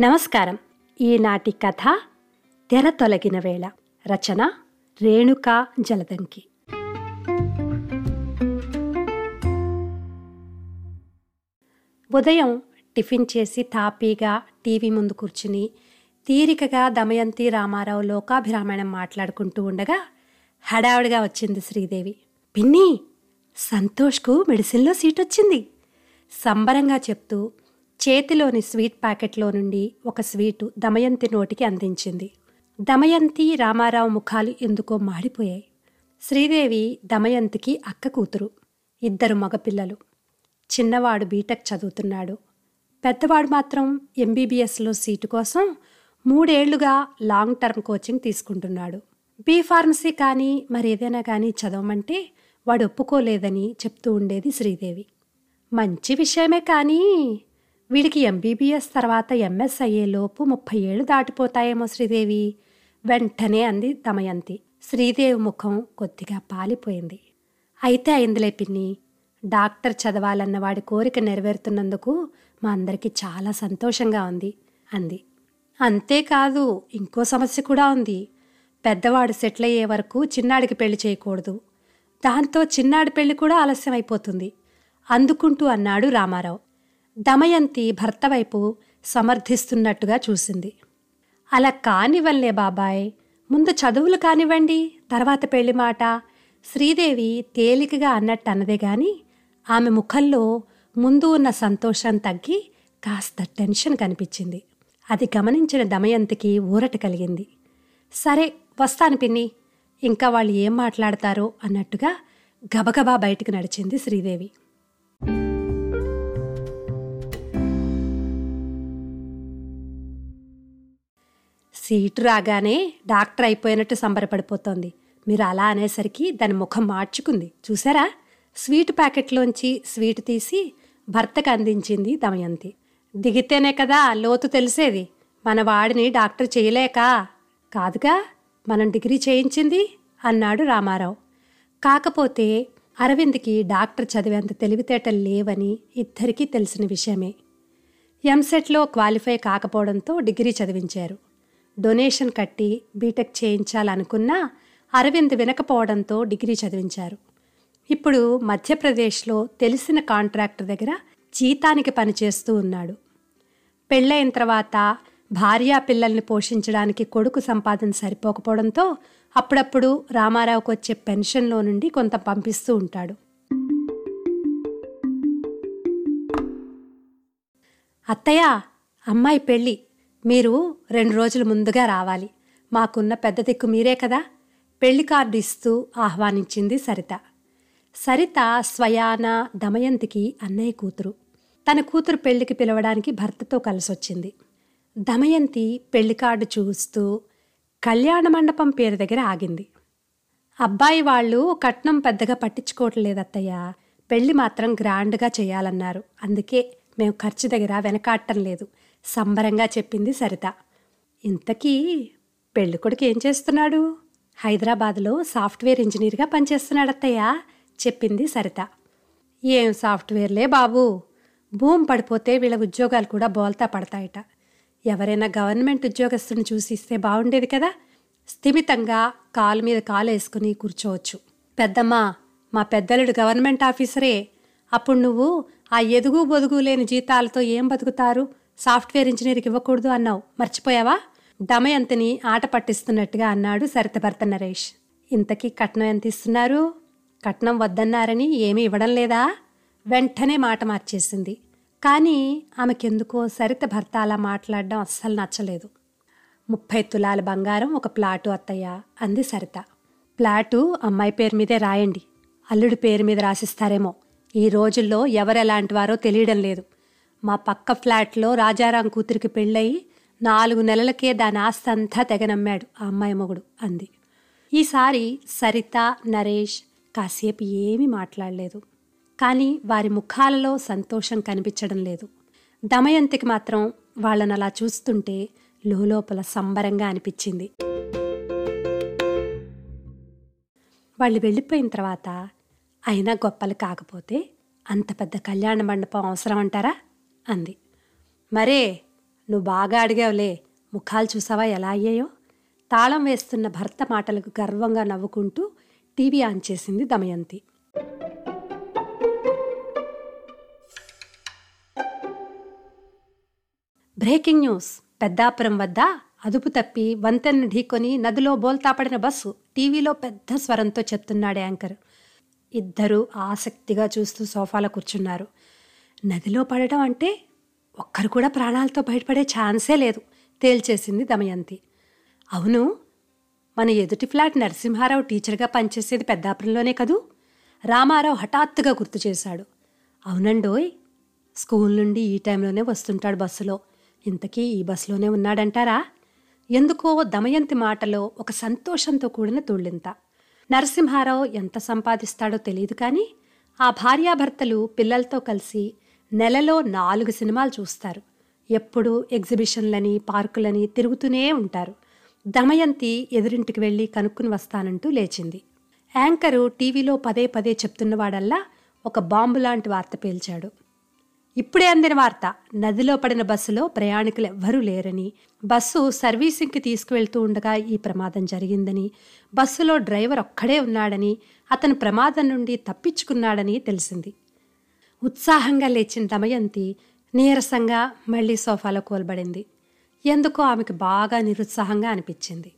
నమస్కారం. ఈనాటి కథ తెర తొలగిన వేళ. రచన రేణుకా జలదంకి. ఉదయం టిఫిన్ చేసి తాపీగా టీవీ ముందు కూర్చుని తీరికగా దమయంతి రామారావు లోకాభిరామాయణం మాట్లాడుకుంటూ ఉండగా హడావుడిగా వచ్చింది శ్రీదేవి. పిన్ని సంతోష్కు మెడిసిన్లో సీట్ వచ్చింది సంబరంగా చెప్తూ చేతిలోని స్వీట్ ప్యాకెట్లో నుండి ఒక స్వీటు దమయంతి నోటికి అందించింది. దమయంతి రామారావు ముఖాలు ఎందుకో మాడిపోయాయి. శ్రీదేవి దమయంతికి అక్క కూతురు ఇద్దరు మగపిల్లలు. చిన్నవాడు బీటెక్ చదువుతున్నాడు. పెద్దవాడు మాత్రం ఎంబీబీఎస్లో సీటు కోసం మూడేళ్ళుగా లాంగ్ టర్మ్ కోచింగ్ తీసుకుంటున్నాడు. బీ ఫార్మసీ కానీ మరేదైనా కానీ చదవమంటే వాడు ఒప్పుకోలేదని చెప్తూ ఉండేది శ్రీదేవి. మంచి విషయమే కానీ వీడికి ఎంబీబీఎస్ తర్వాత ఎంఎస్ అయ్యేలోపు ముప్పై ఏళ్ళు దాటిపోతాయేమో శ్రీదేవి. వెంటనే అంది దమయంతి. శ్రీదేవి ముఖం కొద్దిగా పాలిపోయింది. అయితే అయిందిలే పిన్ని. డాక్టర్ చదవాలన్న వాడి కోరిక నెరవేరుతున్నందుకు మా అందరికీ చాలా సంతోషంగా ఉంది అంది. అంతేకాదు ఇంకో సమస్య కూడా ఉంది. పెద్దవాడు సెటిల్ అయ్యే వరకు చిన్నాడికి పెళ్ళి చేయకూడదు. దాంతో చిన్నాడి పెళ్ళి కూడా ఆలస్యం అయిపోతుంది అందుకుంటూ అన్నాడు రామారావు. దమయంతి భర్త వైపు సమర్థిస్తున్నట్టుగా చూసింది. అలా కానివ్వలే బాబాయ్. ముందు చదువులు కానివ్వండి తర్వాత పెళ్ళి మాట. శ్రీదేవి తేలికగా అన్నట్టు అన్నదే గాని ఆమె ముఖంలో ముందు ఉన్న సంతోషం తగ్గి కాస్త టెన్షన్ కనిపించింది. అది గమనించిన దమయంతికి ఊరట కలిగింది. సరే వస్తాను పిన్ని. ఇంకా వాళ్ళు ఏం మాట్లాడతారో అన్నట్టుగా గబగబా బయటకు నడిచింది శ్రీదేవి. సీటు రాగానే డాక్టర్ అయిపోయినట్టు సంబరపడిపోతోంది. మీరు అలా అనేసరికి దాని ముఖం మార్చుకుంది. చూసారా? స్వీట్ ప్యాకెట్లోంచి స్వీట్ తీసి భర్తకు అందించింది దమయంతి. దిగితేనే కదా లోతు తెలిసేది. మన వాడిని డాక్టర్ చేయలేక. కాదుగా మనం డిగ్రీ చేయించింది అన్నాడు రామారావు. కాకపోతే అరవింద్కి డాక్టర్ చదివేంత తెలివితేటలు లేవని ఇద్దరికీ తెలిసిన విషయమే. ఎంసెట్లో క్వాలిఫై కాకపోవడంతో డిగ్రీ చదివించారు. డొనేషన్ కట్టి బీటెక్ చేయించాలనుకున్నా అరవింద్ వినకపోవడంతో డిగ్రీ చదివించారు. ఇప్పుడు మధ్యప్రదేశ్లో తెలిసిన కాంట్రాక్టర్ దగ్గర జీతానికి పనిచేస్తూ ఉన్నాడు. పెళ్ళైన తర్వాత భార్యా పిల్లల్ని పోషించడానికి కొడుకు సంపాదన సరిపోకపోవడంతో అప్పుడప్పుడు రామారావుకు వచ్చే పెన్షన్లో నుండి కొంత పంపిస్తూ ఉంటాడు. అత్తయ్య అమ్మాయి పెళ్ళి. మీరు రెండు రోజుల ముందుగా రావాలి. మాకున్న పెద్ద దిక్కు మీరే కదా. పెళ్ళి కార్డు ఇస్తూ ఆహ్వానించింది సరిత. సరిత స్వయాన దమయంతికి అన్నయ్య కూతురు. తన కూతురు పెళ్ళికి పిలవడానికి భర్తతో కలిసొచ్చింది. దమయంతి పెళ్ళి కార్డు చూస్తూ కళ్యాణ మండపం పేరు దగ్గర ఆగింది. అబ్బాయి వాళ్ళు కట్నం పెద్దగా పట్టించుకోవట్లేదు అత్తయ్య పెళ్ళి మాత్రం గ్రాండ్గా చేయాలన్నారు. అందుకే మేము ఖర్చు దగ్గర వెనకాడటం లేదు. సంబరంగా చెప్పింది సరిత. ఇంతకీ పెళ్ళికొడుకు ఏం చేస్తున్నాడు? హైదరాబాద్లో సాఫ్ట్వేర్ ఇంజనీర్గా పనిచేస్తున్నాడు అత్తయ్య చెప్పింది సరిత. ఏం సాఫ్ట్వేర్లే బాబు? భూమి పడిపోతే వీళ్ళ ఉద్యోగాలు కూడా బోల్తా పడతాయట. ఎవరైనా గవర్నమెంట్ ఉద్యోగస్తుని చూసిస్తే బాగుండేది కదా? స్థిమితంగా కాలు మీద కాలు వేసుకుని కూర్చోవచ్చు. పెద్దమ్మా మా పెద్దలుడు గవర్నమెంట్ ఆఫీసరే. అప్పుడు నువ్వు ఆ ఎదుగు బొదుగు లేని జీతాలతో ఏం బతుకుతారు? సాఫ్ట్వేర్ ఇంజనీర్కి ఇవ్వకూడదు అన్నావు. మర్చిపోయావా? దమయంతిని ఆట పట్టిస్తున్నట్టుగా అన్నాడు సరిత భర్త నరేష్. ఇంతకీ కట్నం ఎంత ఇస్తున్నారు? కట్నం వద్దన్నారని ఏమీ ఇవ్వడం లేదా? వెంటనే మాట మార్చేసింది. కానీ ఆమెకెందుకో సరిత భర్త అలా మాట్లాడడం అస్సలు నచ్చలేదు. ముప్పై తులాల బంగారం ఒక ప్లాటు అత్తయ్య అంది సరిత. ప్లాటు అమ్మాయి పేరు మీదే రాయండి. అల్లుడి పేరు మీద రాసిస్తారేమో. ఈ రోజుల్లో ఎవరెలాంటి వారో తెలియడం లేదు. మా పక్క ఫ్లాట్లో రాజారాం కూతురికి పెళ్ళయి నాలుగు నెలలకే దాని ఆస్తి అంతా తెగనమ్మాడు ఆ అమ్మాయి మొగుడు అంది. ఈసారి సరిత నరేష్ కాసేపు ఏమీ మాట్లాడలేదు. కానీ వారి ముఖాలలో సంతోషం కనిపించడం లేదు. దమయంతికి మాత్రం వాళ్ళని అలా చూస్తుంటే లోపల సంబరంగా అనిపించింది. వాళ్ళు వెళ్ళిపోయిన తర్వాత అయినా గొప్పలు కాకపోతే అంత పెద్ద కళ్యాణ మండపం అవసరం అంటారా అంది. మరే నువ్వు బాగా అడిగావులే ముఖాలు చూసావా ఎలా అయ్యాయో? తాళం వేస్తున్న భర్త మాటలకు గర్వంగా నవ్వుకుంటూ టీవీ ఆన్ చేసింది దమయంతి. Breaking news. పెద్దాపురం వద్ద అదుపు తప్పి వంతెన్ను ఢీకొని నదిలో బోల్తాపడిన బస్సు టీవీలో పెద్ద స్వరంతో చెప్తున్నాడు యాంకర్. ఇద్దరూ ఆసక్తిగా చూస్తూ సోఫాలో కూర్చున్నారు. నదిలో పడటం అంటే ఒక్కరు కూడా ప్రాణాలతో బయటపడే ఛాన్సే లేదు తేల్చేసింది దమయంతి. అవును మన ఎదుటి ఫ్లాట్ నరసింహారావు టీచర్గా పనిచేసేది పెద్దాపురంలోనే కదూ? రామారావు హఠాత్తుగా గుర్తు చేశాడు. అవునండోయ్ స్కూల్ నుండి ఈ టైంలోనే వస్తుంటాడు బస్సులో. ఇంతకీ ఈ బస్సులోనే ఉన్నాడంటారా? ఎందుకో దమయంతి మాటలో ఒక సంతోషంతో కూడిన తుళ్ళింత. నరసింహారావు ఎంత సంపాదిస్తాడో తెలియదు కానీ ఆ భార్యాభర్తలు పిల్లలతో కలిసి నెలలో నాలుగు సినిమాలు చూస్తారు. ఎప్పుడూ ఎగ్జిబిషన్లని పార్కులని తిరుగుతూనే ఉంటారు. దమయంతి ఎదురింటికి వెళ్ళి కనుక్కుని వస్తానంటూ లేచింది. యాంకరు టీవీలో పదే పదే చెప్తున్నవాడల్లా ఒక బాంబు లాంటి వార్త పేల్చాడు. ఇప్పుడే అందిన వార్త నదిలో పడిన బస్సులో ప్రయాణికులు ఎవ్వరూ లేరని బస్సు సర్వీసింగ్కి తీసుకువెళ్తూ ఉండగా ఈ ప్రమాదం జరిగిందని బస్సులో డ్రైవర్ ఒక్కడే ఉన్నాడని అతను ప్రమాదం నుండి తప్పించుకున్నాడని తెలిసింది. ఉత్సాహంగా లేచిన దమయంతి నీరసంగా మళ్ళీ సోఫాలో కోల్బడింది. ఎందుకో ఆమెకు బాగా నిరుత్సాహంగా అనిపించింది.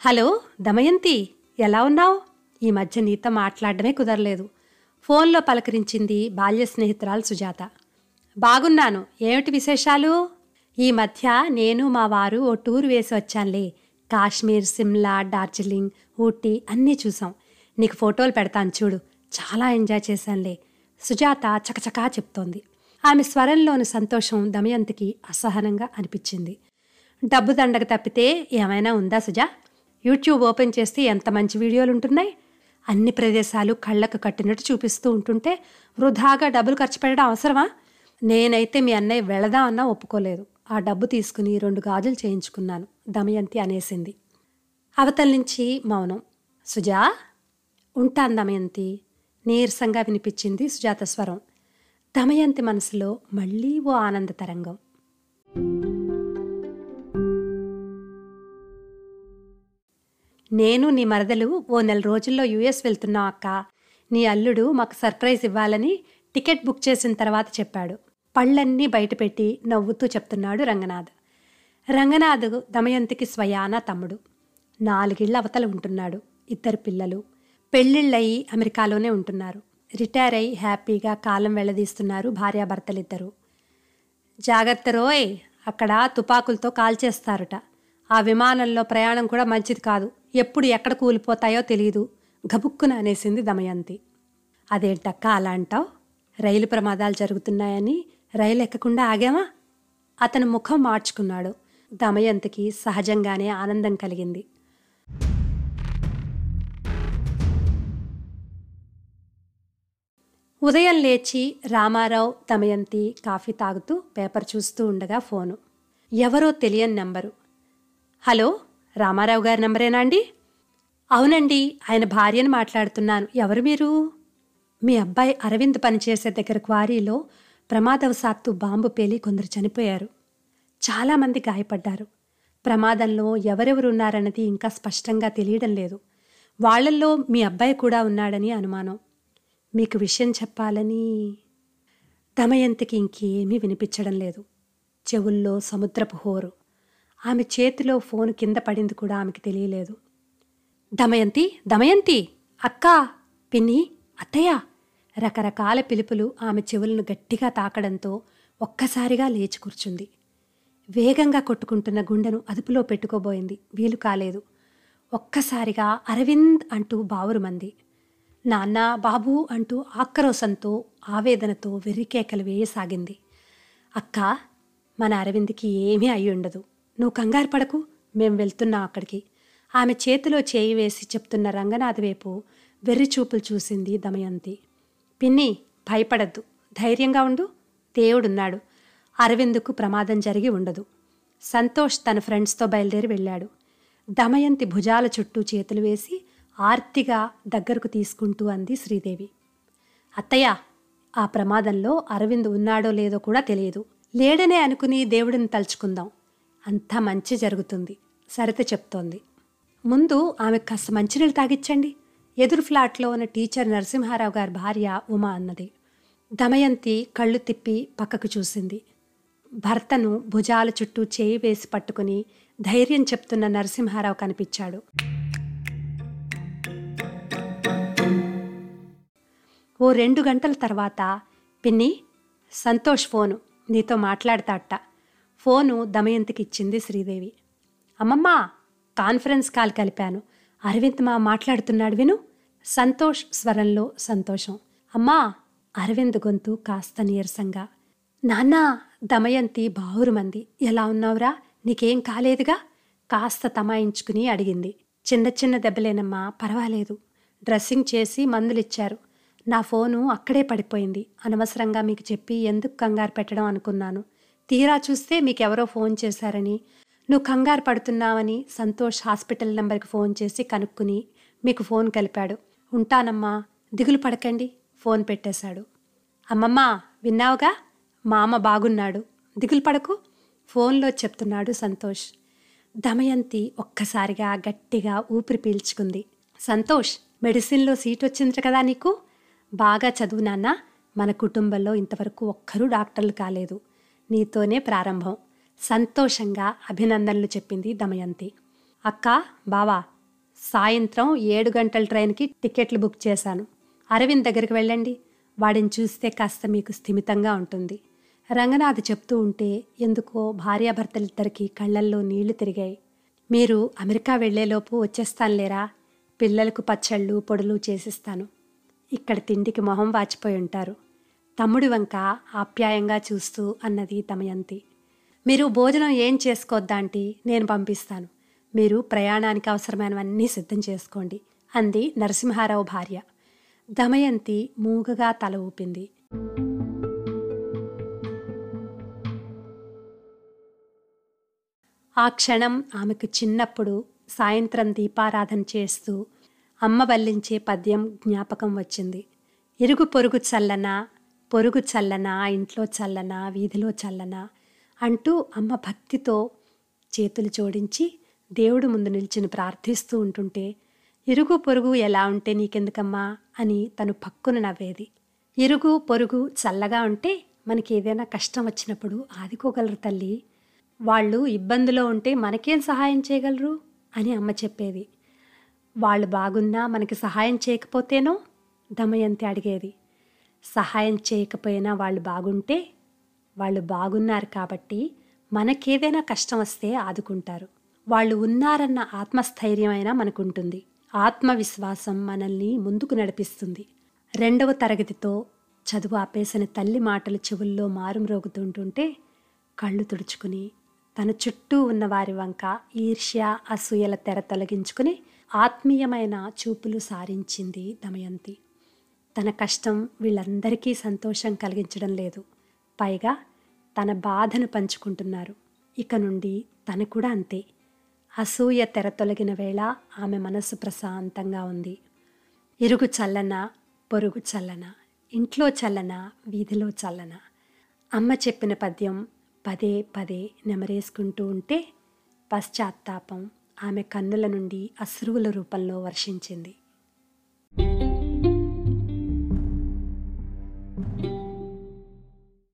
హలో దమయంతి ఎలా ఉన్నావు? ఈ మధ్య నీతో మాట్లాడడమే కుదరలేదు. ఫోన్లో పలకరించింది బాల్య స్నేహితురాలు సుజాత. బాగున్నాను. ఏమిటి విశేషాలు? ఈ మధ్య నేను మా వారు ఓ టూర్ వేసి వచ్చానులే. కాశ్మీర్ సిమ్లా డార్జిలింగ్ ఊటీ అన్నీ చూసాం. నీకు ఫోటోలు పెడతాను చూడు. చాలా ఎంజాయ్ చేశానులే. సుజాత చకచకా చెప్తోంది. ఆమె స్వరంలోని సంతోషం దమయంతికి అసహనంగా అనిపించింది. డబ్బు దండగ తప్పితే ఏమైనా ఉందా సుజా? యూట్యూబ్ ఓపెన్ చేస్తే ఎంత మంచి వీడియోలు ఉంటున్నాయి అన్ని ప్రదేశాలు కళ్ళకు కట్టినట్టు చూపిస్తూ ఉంటుంటే వృధాగా డబ్బులు ఖర్చు పెట్టడం అవసరమా? నేనైతే మీ అన్నయ్య వెళదామన్నా ఒప్పుకోలేదు. ఆ డబ్బు తీసుకుని రెండు గాజులు చేయించుకున్నాను. దమయంతి అనేసింది. అవతల నుంచి మౌనం. సుజా! ఉంటాను దమయంతి. నీరసంగా వినిపించింది సుజాత స్వరం. దమయంతి మనసులో మళ్ళీ ఓ ఆనంద తరంగం. నేను నీ మరదలు ఓ నెల రోజుల్లో యుఎస్ వెళ్తున్నాం అక్క. నీ అల్లుడు మాకు సర్ప్రైజ్ ఇవ్వాలని టికెట్ బుక్ చేసిన తర్వాత చెప్పాడు. పళ్ళన్నీ బయటపెట్టి నవ్వుతూ చెప్తున్నాడు రంగనాథ్. రంగనాథ్ దమయంతికి స్వయాన తమ్ముడు. నాలుగిళ్ళ అవతల ఉంటున్నాడు ఇద్దరు పిల్లలు. పెళ్ళిళ్ళయి అమెరికాలోనే ఉంటున్నారు. రిటైర్ అయి హ్యాపీగా కాలం వెళ్ళదీస్తున్నారు భార్యాభర్తలిద్దరూ. జాగ్రత్త రోయ్ అక్కడ తుపాకులతో కాల్చేస్తారుట. ఆ విమానంలో ప్రయాణం కూడా మంచిది కాదు. ఎప్పుడు ఎక్కడ కూలిపోతాయో తెలియదు గబుక్కున అనేసింది దమయంతి. అదేంటక్క అలా అంటావు? రైలు ప్రమాదాలు జరుగుతున్నాయని రైలు ఎక్కకుండా ఆగామా అతను ముఖం మార్చుకున్నాడు. దమయంతికి సహజంగానే ఆనందం కలిగింది. ఉదయం లేచి రామారావు దమయంతి కాఫీ తాగుతూ పేపర్ చూస్తూ ఉండగా ఫోను. ఎవరో తెలియని నెంబరు. హలో రామారావు గారి నెంబరేనా అండి? అవునండి ఆయన భార్యను మాట్లాడుతున్నాను. ఎవరు మీరు? మీ అబ్బాయి అరవింద్ పనిచేసే దగ్గర క్వారీలో ప్రమాదవశాత్తు బాంబు పేలి కొందరు చనిపోయారు. చాలామంది గాయపడ్డారు. ప్రమాదంలో ఎవరెవరు ఉన్నారన్నది ఇంకా స్పష్టంగా తెలియడం లేదు. వాళ్ళల్లో మీ అబ్బాయి కూడా ఉన్నాడని అనుమానం. మీకు విషయం చెప్పాలని దమయంతికి ఇంకేమీ వినిపించడం లేదు. చెవుల్లో సముద్రపు హోరు. ఆమె చేతిలో ఫోన్ కింద పడింది కూడా ఆమెకి తెలియలేదు. దమయంతి దమయంతి! అక్కా! పిన్ని అత్తయ్య! రకరకాల పిలుపులు ఆమె చెవులను గట్టిగా తాకడంతో ఒక్కసారిగా లేచి కూర్చుంది. వేగంగా కొట్టుకుంటున్న గుండెను అదుపులో పెట్టుకోబోయింది. వీలు కాలేదు. ఒక్కసారిగా అరవింద్ అంటూ బావురుమంది. నాన్న బాబు అంటూ ఆక్రోశంతో ఆవేదనతో వెర్రికేకలు వేయసాగింది. అక్క మన అరవింద్కి ఏమీ అయి ఉండదు నువ్వు కంగారు పడకు. మేం వెళ్తున్నాం అక్కడికి. ఆమె చేతిలో చేయి వేసి చెప్తున్న రంగనాథ్ వైపు వెర్రి చూపులు చూసింది దమయంతి. పిన్ని భయపడద్దు. ధైర్యంగా ఉండు. దేవుడున్నాడు. అరవిందుకు ప్రమాదం జరిగి ఉండదు. సంతోష్ తన ఫ్రెండ్స్తో బయలుదేరి వెళ్ళాడు. దమయంతి భుజాల చుట్టూ చేతులు వేసి ఆర్తిగా దగ్గరకు తీసుకుంటూ అంది శ్రీదేవి. అత్తయ్య ఆ ప్రమాదంలో అరవింద్ ఉన్నాడో లేదో కూడా తెలియదు. లేడనే అనుకుని దేవుడిని తలుచుకుందాం. అంతా మంచి జరుగుతుంది. సరిత చెప్తోంది. ముందు ఆమె కాస్త మంచినీళ్ళు తాగిచ్చండి. ఎదురు ఫ్లాట్లో ఉన్న టీచర్ నరసింహారావు గారి భార్య ఉమా అన్నది. దమయంతి కళ్ళు తిప్పి పక్కకు చూసింది. భర్తను భుజాల చుట్టూ చేయి వేసి పట్టుకుని ధైర్యం చెప్తున్న నరసింహారావు కనిపించాడు. ఓ రెండు గంటల తర్వాత పిన్ని సంతోష్ ఫోను. నీతో మాట్లాడతాట ఫోను దమయంతికి ఇచ్చింది శ్రీదేవి. అమ్మమ్మ కాన్ఫరెన్స్ కాల్ కలిపాను. అరవింద్ మా మాట్లాడుతున్నాడు విను. సంతోష్ స్వరంలో సంతోషం. అమ్మా అరవింద్ గొంతు కాస్త నీరసంగా. నాన్నా దమయంతి బావురుమంది. ఎలా ఉన్నావురా? నీకేం కాలేదుగా? కాస్త తమాయించుకుని అడిగింది. చిన్న చిన్న దెబ్బలేనమ్మా పర్వాలేదు. డ్రెస్సింగ్ చేసి మందులిచ్చారు. నా ఫోను అక్కడే పడిపోయింది. అనవసరంగా మీకు చెప్పి ఎందుకు కంగారు పెట్టడం అనుకున్నాను. తీరా చూస్తే మీకెవరో ఫోన్ చేశారని నువ్వు కంగారు పడుతున్నావని సంతోష్ హాస్పిటల్ నెంబర్కి ఫోన్ చేసి కనుక్కుని మీకు ఫోన్ కలిపాడు. ఉంటానమ్మా. దిగులు పడకండి. ఫోన్ పెట్టేశాడు. అమ్మమ్మ విన్నావుగా? మామ బాగున్నాడు. దిగులు పడకు. ఫోన్లో చెప్తున్నాడు సంతోష్. దమయంతి ఒక్కసారిగా గట్టిగా ఊపిరి పీల్చుకుంది. సంతోష్ మెడిసిన్లో సీట్ వచ్చింది కదా నీకు? బాగా చదువునాన్న మన కుటుంబంలో ఇంతవరకు ఒక్కరూ డాక్టర్లు కాలేదు. నీతోనే ప్రారంభం. సంతోషంగా అభినందనలు చెప్పింది దమయంతి. అక్క బావా సాయంత్రం ఏడు గంటల ట్రైన్కి టికెట్లు బుక్ చేశాను. అరవింద్ దగ్గరికి వెళ్ళండి. వాడిని చూస్తే కాస్త మీకు స్థిమితంగా ఉంటుంది. రంగనాథ్ చెప్తూ ఉంటే ఎందుకో భార్యాభర్తలిద్దరికీ కళ్ళల్లో నీళ్ళు తిరిగాయి. మీరు అమెరికా వెళ్ళేలోపు వచ్చేస్తానులేరా పిల్లలకు పచ్చళ్ళు పొడులు చేసిస్తాను. ఇక్కడ తిండికి మొహం వాచిపోయి ఉంటారు. తమ్ముడి వంక ఆప్యాయంగా చూస్తూ అన్నది తమయంతి. మీరు భోజనం ఏం చేసుకోద్దాంటి నేను పంపిస్తాను. మీరు ప్రయాణానికి అవసరమైనవన్నీ సిద్ధం చేసుకోండి అంది నరసింహారావు భార్య. దమయంతి మూగగా తల ఊపింది. ఆ క్షణం ఆమెకు చిన్నప్పుడు సాయంత్రం దీపారాధన చేస్తూ అమ్మ వల్లించే పద్యం జ్ఞాపకం వచ్చింది. ఇరుగు పొరుగు చల్లన పొరుగు చల్లన ఇంట్లో చల్లన వీధిలో చల్లన అంటూ అమ్మ భక్తితో చేతులు జోడించి దేవుడు ముందు నిల్చుని ప్రార్థిస్తూ ఉంటుంటే ఇరుగు పొరుగు ఎలా ఉంటే నీకెందుకమ్మా? అని తను పక్కున నవ్వేది. ఇరుగు పొరుగు చల్లగా ఉంటే మనకి ఏదైనా కష్టం వచ్చినప్పుడు ఆదుకోగలరు తల్లి. వాళ్ళు ఇబ్బందిలో ఉంటే మనకేం సహాయం చేయగలరు? అని అమ్మ చెప్పేది. వాళ్ళు బాగున్నా మనకి సహాయం చేయకపోతేనో? దమయంతి అడిగేది. సహాయం చేయకపోయినా వాళ్ళు బాగుంటే వాళ్ళు బాగున్నారు కాబట్టి మనకేదైనా కష్టం వస్తే ఆదుకుంటారు. వాళ్ళు ఉన్నారన్న ఆత్మస్థైర్యమైనా మనకుంటుంది. ఆత్మవిశ్వాసం మనల్ని ముందుకు నడిపిస్తుంది. రెండవ తరగతితో చదువు ఆపేసిన తల్లి మాటలు చెవుల్లో మారుమ్రోగుతుంటుంటే కళ్ళు తుడుచుకుని తన చుట్టూ ఉన్న వారి వంక ఈర్ష్య అసూయల తెర తొలగించుకుని ఆత్మీయమైన చూపులు సారించింది దమయంతి. తన కష్టం వీళ్ళందరికీ సంతోషం కలిగించడం లేదు. పైగా తన బాధను పంచుకుంటున్నారు. ఇక నుండి తను కూడా అంతే. అసూయ తెర తొలగిన వేళ ఆమె మనసు ప్రశాంతంగా ఉంది. ఇరుగు చల్లన పొరుగు చల్లన ఇంట్లో చల్లన వీధిలో చల్లన. అమ్మ చెప్పిన పద్యం పదే పదే నెమరేసుకుంటూ ఉంటే పశ్చాత్తాపం ఆమె కన్నుల నుండి అశ్రువుల రూపంలో వర్షించింది.